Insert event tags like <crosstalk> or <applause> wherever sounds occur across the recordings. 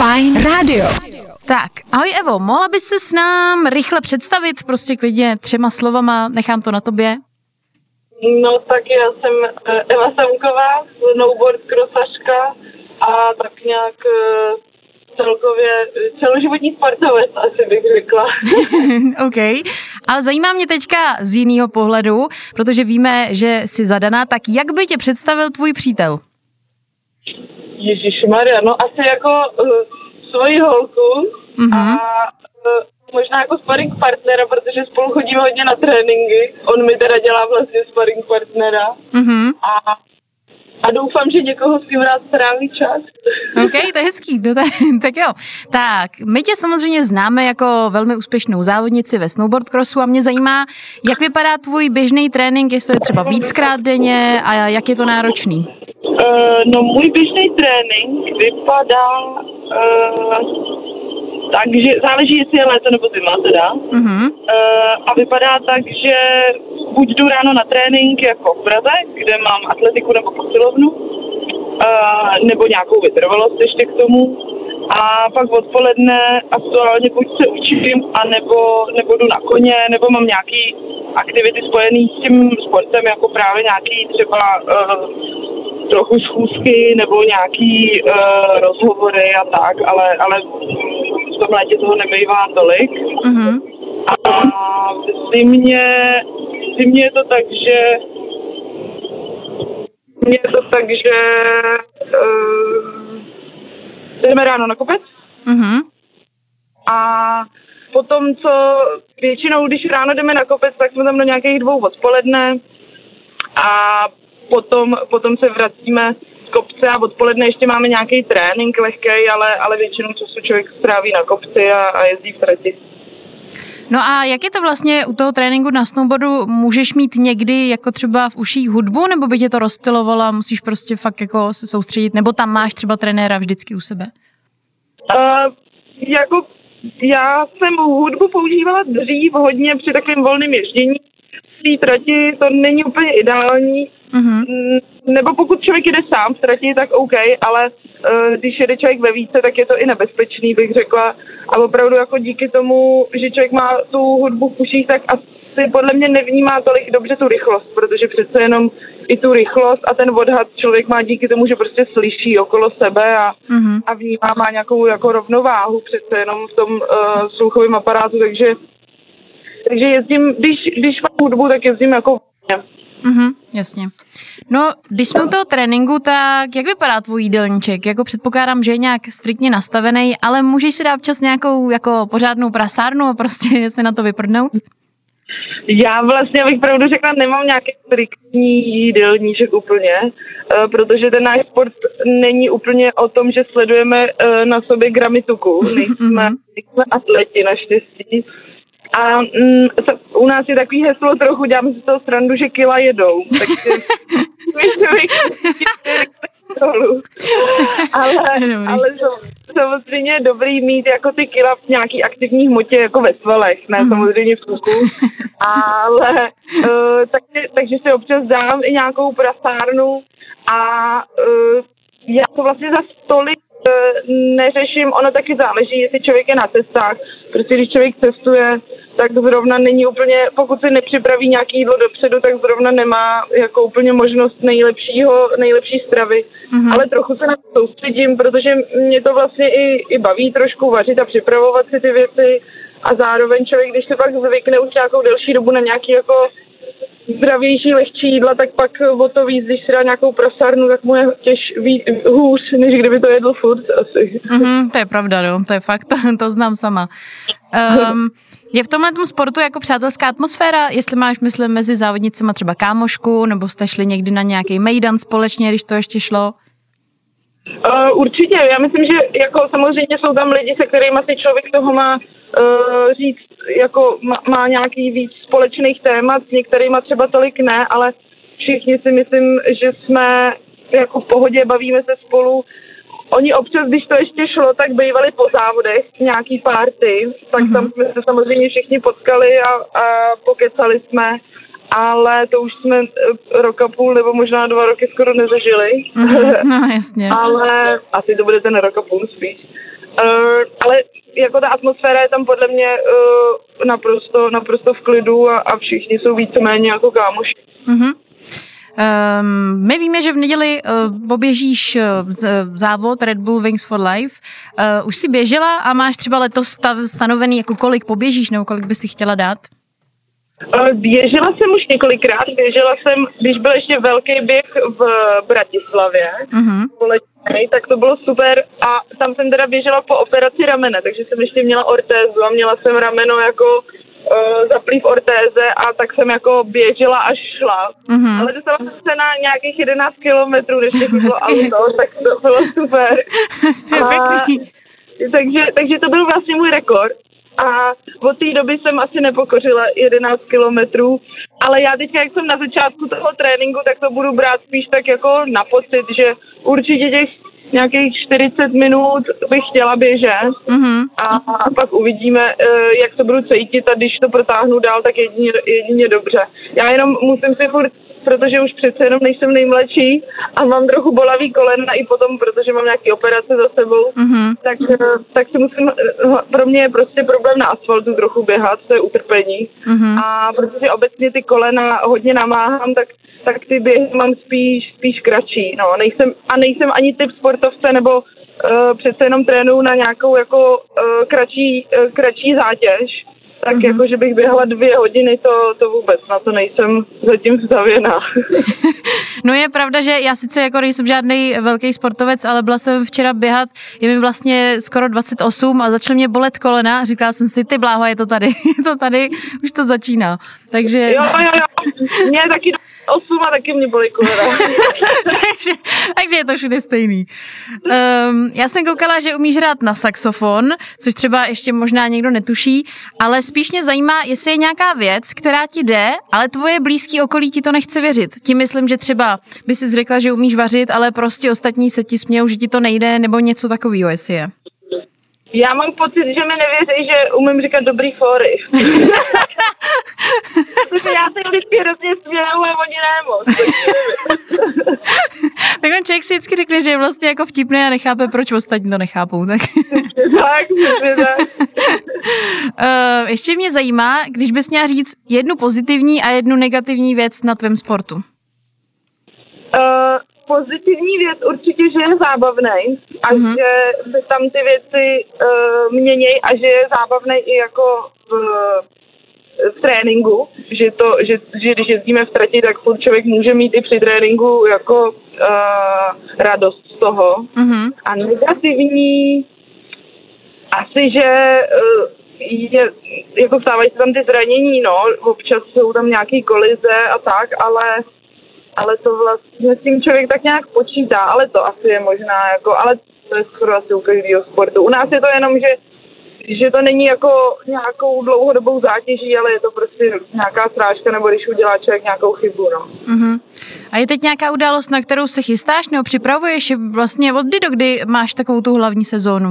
Fajn rádio. Tak, ahoj Evo, mohla bys se s nám rychle představit, prostě klidně třema slovama, nechám to na tobě. No tak já jsem eh, Eva Samková, snowboard krosařka a tak nějak eh, celkově celoživotní sportovec, asi bych řekla. <laughs> <laughs> OK, ale zajímá mě teďka z jiného pohledu, protože víme, že jsi zadaná, tak jak by tě představil tvůj přítel? Ježíš Maria, no asi jako uh, svoji holku Mhm. a uh, možná jako sparring partnera, protože spolu chodíme hodně na tréninky. On mi teda dělá vlastně sparring partnera Mhm. a, a doufám, že někoho s kým rád stráví čas. <laughs> OK, to je hezký, no tak, <laughs> tak jo. Tak, my tě samozřejmě známe jako velmi úspěšnou závodnici ve snowboard crossu a mě zajímá, jak vypadá tvůj běžný trénink, jestli je třeba víckrát denně a jak je to náročný. Uh, no můj běžný trénink vypadá uh, takže záleží, jestli je léto nebo zima teda. Mhm. Uh, a vypadá tak, že buď jdu ráno na trénink jako v Praze, kde mám atletiku nebo posilovnu, uh, nebo nějakou vytrvalost ještě k tomu. A pak odpoledne aktuálně buď se učím, anebo, nebo jdu na koně, nebo mám nějaký aktivity spojené s tím sportem, jako právě nějaký třeba uh, trochu schůzky nebo nějaký uh, rozhovory a tak, ale, ale v tom létě toho nebývá tolik. Mhm. A v zimě, v zimě je to tak, že je to tak, že uh, jdeme ráno na kopec Mhm. a potom, co většinou, když ráno jdeme na kopec, tak jsme tam do nějakých dvou odpoledne a potom, potom se vracíme z kopce a odpoledne ještě máme nějaký trénink lehký, ale, ale většinou času člověk stráví na kopci a, a jezdí v trati. No a jak je to vlastně u toho tréninku na snowboardu? Můžeš mít někdy jako třeba v uších hudbu, nebo by tě to rozptilovalo a musíš prostě fakt jako se soustředit, nebo tam máš třeba trenéra vždycky u sebe? Uh, jako já jsem hudbu používala dřív hodně při takovém volném ježdění. Té trati to není úplně ideální, Mhm. Mm, nebo pokud člověk jede sám v trati, tak OK, ale uh, když jede člověk ve více, tak je to i nebezpečný, bych řekla. A opravdu jako díky tomu, že člověk má tu hudbu v uších, tak asi podle mě nevnímá tolik dobře tu rychlost, protože přece jenom i tu rychlost a ten odhad člověk má díky tomu, že prostě slyší okolo sebe a, Mhm. a vnímá, má nějakou jako rovnováhu přece jenom v tom uh, sluchovém aparátu, takže takže jezdím, když, když mám hudbu, tak jezdím jako hodně. Mhm, jasně. No, když jsme u toho tréninku, tak jak vypadá tvůj jídelníček? Jako předpokládám, že je nějak striktně nastavený, ale můžeš si dát občas nějakou jako pořádnou prasárnu a prostě <laughs> se na to vyprdnout? Já vlastně, abych pravdu řekla, nemám nějaký striktní jídelníček úplně, eh, protože ten náš sport není úplně o tom, že sledujeme eh, na sobě gramy tuku. <laughs> Nejsme, nejsme atleti naštěstí. A mm, se- u nás je takový heslo trochu, děláme si z toho srandu, že kila jedou. Takže <laughs> ale, Dobrý. ale sam- samozřejmě je dobrý mít jako ty kila v nějaký aktivní hmotě, jako ve svalech, ne samozřejmě v tuku. ale uh, takže, takže si občas dám i nějakou prasárnu a uh, já to vlastně za stolik eh, neřeším, ono taky záleží, jestli člověk je na cestách. Prostě když člověk cestuje, tak zrovna není úplně, pokud si nepřipraví nějaký jídlo dopředu, tak zrovna nemá jako úplně možnost nejlepšího, nejlepší stravy. Mm-hmm. Ale trochu se na to soustředím, protože mě to vlastně i, i baví trošku vařit a připravovat si ty věci. A zároveň člověk, když se pak zvykne už nějakou delší dobu na nějaký jako zdravější, lehčí jídla, tak pak o to víc, když si dá nějakou prasárnu, tak mu je těž ví, hůř, než kdyby to jedl furt asi. Mhm, to je pravda, no, to je fakt, to, <laughs> to znám sama. Um, je v tomhle tom sportu jako přátelská atmosféra, jestli máš, myslím, mezi závodnicima třeba kámošku, nebo jste šli někdy na nějaký mejdan společně, když to ještě šlo? Uh, určitě, já myslím, že jako samozřejmě jsou tam lidi, se kterými si člověk toho má uh, říct, jako má, má nějaký víc společných témat, s některýma třeba tolik ne, ale všichni si myslím, že jsme jako v pohodě, bavíme se spolu. Oni občas, když to ještě šlo, tak bývali po závodech nějaký párty, tak tam jsme se samozřejmě všichni potkali a, a pokecali jsme, ale to už jsme eh, rok a půl nebo možná dva roky skoro nezažili. <laughs> No jasně. ale asi to bude ten rok a půl spíš. Uh, ale jako ta atmosféra je tam podle mě uh, naprosto, naprosto v klidu a, a všichni jsou víceméně jako kámoši. Mm-hmm. Um, my víme, že v neděli uh, poběžíš uh, závod Red Bull Wings for Life. Uh, už jsi běžela a máš třeba letos stav, stanovený, jako kolik poběžíš nebo kolik bys si chtěla dát? Běžela jsem už několikrát, běžela jsem, když byl ještě velký běh v Bratislavě, společný, tak to bylo super a tam jsem teda běžela po operaci ramene, takže jsem ještě měla ortézu a měla jsem rameno jako uh, zaplý v ortéze a tak jsem jako běžela až šla. Uh-huh. Ale dostala jsem se na nějakých 11 kilometrů, než <laughs> bylo auto, tak to bylo super. <laughs> a, takže, takže to byl vlastně můj rekord a od té doby jsem asi nepokořila 11 kilometrů, ale já teď, jak jsem na začátku toho tréninku, tak to budu brát spíš tak jako na pocit, že určitě těch nějakých 40 minut bych chtěla běžet mm-hmm. a pak uvidíme, eh, jak to budu cítit a když to protáhnu dál, tak jedině, jedině dobře. Já jenom musím si furt protože už přece jenom nejsem nejmladší a mám trochu bolavý kolena i potom, protože mám nějaké operace za sebou, mm-hmm. tak, eh, tak si musím, eh, pro mě je prostě problém na asfaltu trochu běhat, to je utrpení. Mm-hmm. A protože obecně ty kolena hodně namáhám, tak tak ty běhy mám spíš, spíš kratší. No. Nejsem, a nejsem ani typ sportovce, nebo uh, přece jenom trénuju na nějakou jako uh, kratší, uh, kratší zátěž tak mm-hmm. jako, že bych běhala dvě hodiny, to, to vůbec, na to nejsem zatím vstavěná. <laughs> no je pravda, že já sice jako nejsem žádný velký sportovec, ale byla jsem včera běhat, je mi vlastně skoro 28 a začaly mě bolet kolena říkala jsem si, ty bláho, je to tady, <laughs> je to tady, už to začíná. Takže... Jo, jo, jo, mě taky 8 a taky mě bolí kolena. <laughs> takže, takže je to všude stejný. Um, já jsem koukala, že umíš hrát na saxofon, což třeba ještě možná někdo netuší, ale spíš mě zajímá, jestli je nějaká věc, která ti jde, ale tvoje blízký okolí ti to nechce věřit. Tím myslím, že třeba by si řekla, že umíš vařit, ale prostě ostatní se ti smějou, že ti to nejde, nebo něco takového, jestli je. Já mám pocit, že mi nevěří, že umím říkat dobrý fóry. <laughs> Protože já se vždycky hrozně směju a oni ne moc. tak on člověk si vždycky řekne, že je vlastně jako vtipný a nechápe, proč ostatní to nechápou. Tak, tak, tak. uh, <laughs> ještě mě zajímá, když bys měla říct jednu pozitivní a jednu negativní věc na tvém sportu. Uh, pozitivní věc určitě, že je zábavný a mm-hmm. že se tam ty věci uh, měnějí a že je zábavný i jako v, v tréninku, že, to, že, že když jezdíme v trati, tak člověk může mít i při tréninku jako uh, radost z toho. Mm-hmm. A negativní asi, že uh, je, jako stávají se tam ty zranění, no, občas jsou tam nějaké kolize a tak, ale ale to vlastně s tím člověk tak nějak počítá, ale to asi je možná jako, ale to je skoro asi u každého sportu. U nás je to jenom, že že to není jako nějakou dlouhodobou zátěží, ale je to prostě nějaká srážka, nebo když udělá člověk nějakou chybu, no. Uh-huh. A je teď nějaká událost, na kterou se chystáš nebo připravuješ? Vlastně od kdy do kdy máš takovou tu hlavní sezónu?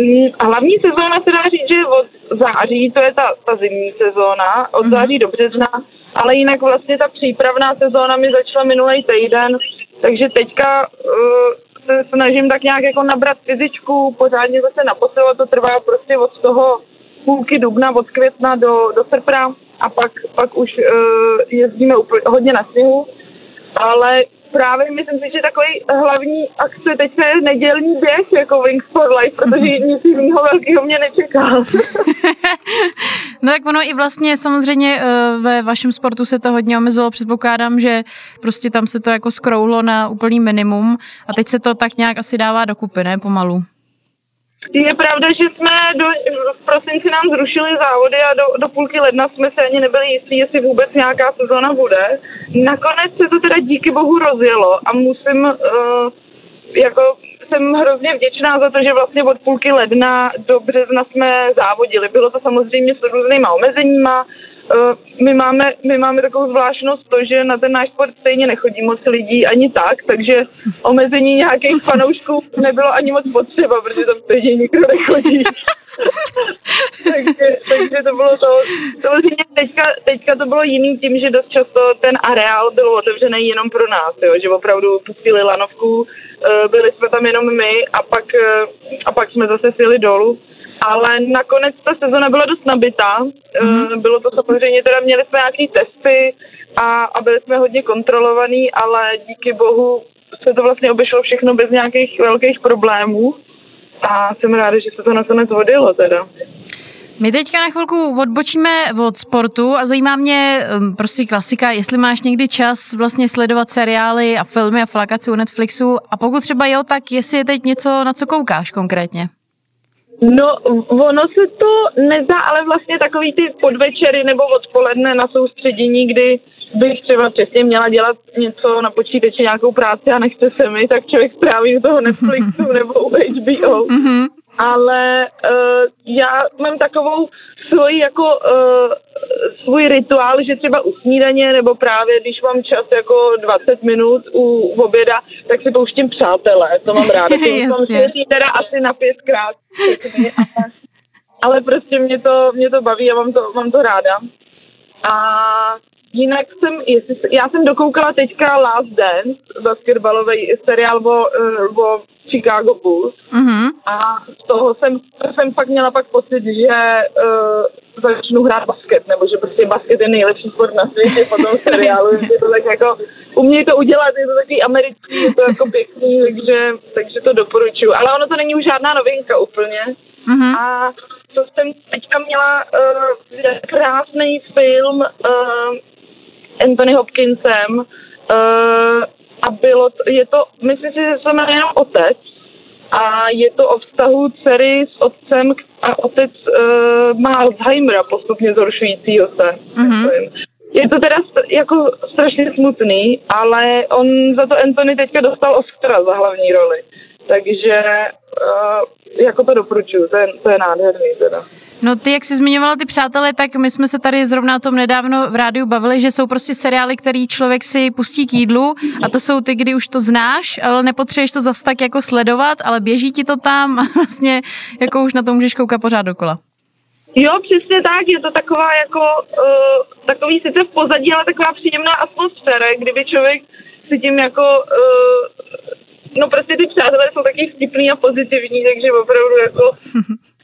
Mm, hlavní sezóna se dá říct, že od září, to je ta, ta zimní sezóna, od uh-huh. září do března ale jinak vlastně ta přípravná sezóna mi začala minulý týden, takže teďka uh, se snažím tak nějak jako nabrat fyzičku, pořádně zase naposilovat, to trvá prostě od toho půlky dubna, od května do, do srpna a pak, pak už uh, jezdíme úplně, hodně na sněhu, ale právě myslím si, že takový hlavní akce teď je nedělní běh jako Wings for Life, protože <laughs> nic jiného velkého mě nečeká. <laughs> no tak ono i vlastně samozřejmě eh, ve vašem sportu se to hodně omezilo, předpokládám, že prostě tam se to jako skrouhlo na úplný minimum a teď se to tak nějak asi dává dokupy, ne, pomalu. Je pravda, že jsme do, v prosinci nám zrušili závody a do, do půlky ledna jsme se ani nebyli jistí, jestli vůbec nějaká sezóna bude. Nakonec se to teda díky bohu rozjelo a musím, uh, jako jsem hrozně vděčná za to, že vlastně od půlky ledna do března jsme závodili. Bylo to samozřejmě s různýma omezeníma, my máme, my máme takovou zvláštnost to, že na ten náš sport stejně nechodí moc lidí ani tak, takže omezení nějakých fanoušků nebylo ani moc potřeba, protože tam stejně nikdo nechodí. <laughs> takže, takže to bylo to, samozřejmě teďka, teďka to bylo jiný tím, že dost často ten areál byl otevřený jenom pro nás, jo, že opravdu pustili lanovku, eh, byli jsme tam jenom my a pak, eh, a pak jsme zase sjeli dolů. Ale nakonec ta sezona byla dost nabitá. Mm-hmm. Bylo to samozřejmě, teda měli jsme nějaké testy a, a byli jsme hodně kontrolovaný, ale díky bohu se to vlastně obešlo všechno bez nějakých velkých problémů. A jsem ráda, že se to nakonec vodilo teda. My teďka na chvilku odbočíme od sportu a zajímá mě prostě klasika, jestli máš někdy čas vlastně sledovat seriály a filmy a flakaci u Netflixu a pokud třeba jo, tak jestli je teď něco, na co koukáš konkrétně? No, ono se to nezdá, ale vlastně takový ty podvečery nebo odpoledne na soustředění, kdy bych třeba přesně měla dělat něco na počítači, nějakou práci a nechce se mi, tak člověk stráví u toho Netflixu <laughs> nebo u HBO. Ale uh, já mám takovou svoji jako uh, svůj rituál, že třeba u snídaně nebo právě když mám čas jako 20 minut u oběda, tak si pouštím přátelé, to mám ráda. <laughs> To mám teda asi na pětkrát. Ale, <laughs> ale prostě mě to, mě to baví a mám to, mám to ráda. A Jinak jsem, jestli, já jsem dokoukala teďka Last Dance, basketbalový seriál o, uh, o Chicago Bulls mm-hmm. a z toho jsem, jsem fakt měla pak pocit, že uh, začnu hrát basket, nebo že prostě basket je nejlepší sport na světě po tom <laughs> seriálu, je to tak jako, umějí to udělat, je to takový americký, je to jako pěkný, takže, takže to doporučuju. Ale ono to není už žádná novinka úplně. Mm-hmm. A co jsem teďka měla uh, krásný film uh, Anthony Hopkinsem uh, a bylo to, je to, myslím si, že se jmenuje jenom otec a je to o vztahu dcery s otcem a otec uh, má Alzheimera postupně zhoršujícího se. Mm-hmm. Je to teda jako strašně smutný, ale on za to Anthony teďka dostal Oscara za hlavní roli. Takže uh, jako to doporučuju, to je, to je nádherný teda. No ty, jak jsi zmiňovala ty přátelé, tak my jsme se tady zrovna o tom nedávno v rádiu bavili, že jsou prostě seriály, který člověk si pustí k jídlu a to jsou ty, kdy už to znáš, ale nepotřebuješ to zas tak jako sledovat, ale běží ti to tam a vlastně jako už na to můžeš koukat pořád dokola. Jo, přesně tak, je to taková jako, uh, takový sice v pozadí, ale taková příjemná atmosféra, kdyby člověk si tím jako, uh, no prostě ty přátelé jsou taky vtipný a pozitivní, takže opravdu jako <laughs>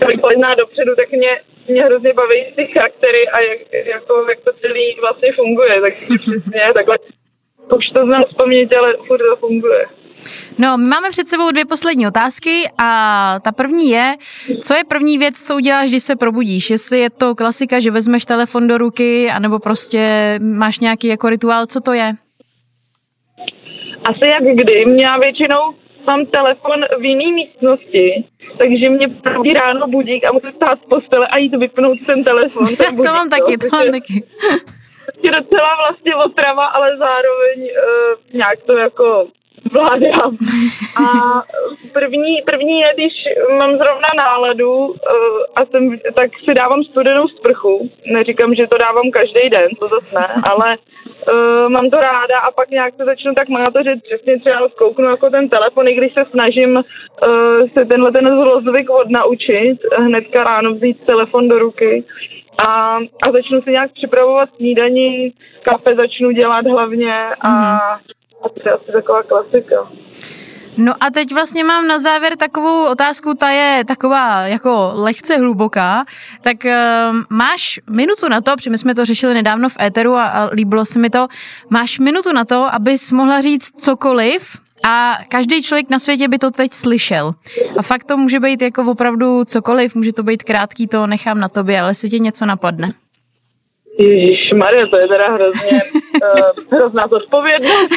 člověk pozná dopředu, tak mě, mě hrozně baví ty charaktery a jak, jako, jak to celý vlastně funguje. Tak <laughs> přesně takhle už to znám vzpomínit, ale furt to funguje. No, my máme před sebou dvě poslední otázky a ta první je, co je první věc, co uděláš, když se probudíš? Jestli je to klasika, že vezmeš telefon do ruky, anebo prostě máš nějaký jako rituál, co to je? Asi jak kdy. Mě většinou mám telefon v jiné místnosti, takže mě probí ráno budík a musím stát z postele a jít vypnout ten telefon. <laughs> Ten budík, to mám taky, to mám taky. Je docela vlastně otrava, ale zároveň uh, nějak to jako zvládám. A první, první je, když mám zrovna náladu uh, a jsem, tak si dávám studenou sprchu. Neříkám, že to dávám každý den, to zase ne, ale uh, mám to ráda a pak nějak se začnu tak mátořit, přesně třeba zkouknu jako ten telefon, i když se snažím uh, se tenhle ten zlozvyk odnaučit, hnedka ráno vzít telefon do ruky a, a začnu si nějak připravovat snídaní, kafe začnu dělat hlavně a, mm-hmm. a to je asi taková klasika. No a teď vlastně mám na závěr takovou otázku, ta je taková jako lehce hluboká. Tak uh, máš minutu na to, protože my jsme to řešili nedávno v éteru a, a líbilo se mi to, máš minutu na to, abys mohla říct cokoliv, a každý člověk na světě by to teď slyšel. A fakt to může být jako opravdu cokoliv, může to být krátký, to nechám na tobě, ale si ti něco napadne. Ježíš Maria, to je teda hrozně uh, hrozná zodpovědnost.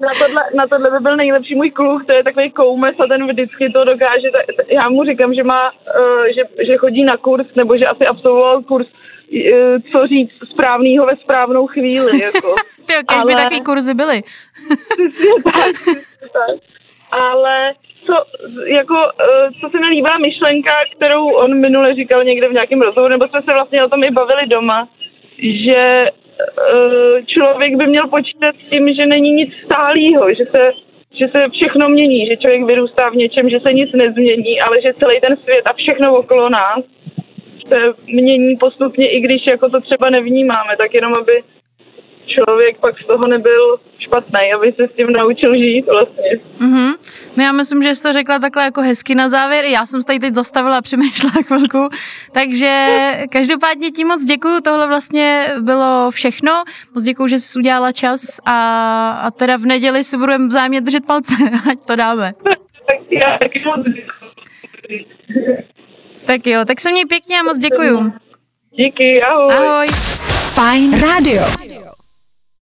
Na tohle, na tohle by byl nejlepší můj kluk, to je takový koumes a ten vždycky to dokáže. Já mu říkám, že má, uh, že, že chodí na kurz, nebo že asi absolvoval kurz, uh, co říct správného ve správnou chvíli. Jako. <laughs> Ty, Ale... by takový kurzy byly. tak, tak. Ale co, jako, co se mi líbila myšlenka, kterou on minule říkal někde v nějakém rozhovoru, nebo jsme se vlastně o tom i bavili doma, že člověk by měl počítat s tím, že není nic stálého, že se že se všechno mění, že člověk vyrůstá v něčem, že se nic nezmění, ale že celý ten svět a všechno okolo nás se mění postupně, i když jako to třeba nevnímáme, tak jenom aby člověk pak z toho nebyl špatný, aby se s tím naučil žít vlastně. Mm-hmm. No já myslím, že jsi to řekla takhle jako hezky na závěr. Já jsem se tady teď zastavila a přemýšlela <laughs> chvilku. Takže každopádně ti moc děkuju. Tohle vlastně bylo všechno. Moc děkuju, že jsi udělala čas a, a teda v neděli si budeme vzájemně držet palce, <laughs> ať to dáme. tak já taky moc Tak jo, tak se mě pěkně a moc děkuju. Díky, ahoj. Ahoj. Fajn rádio.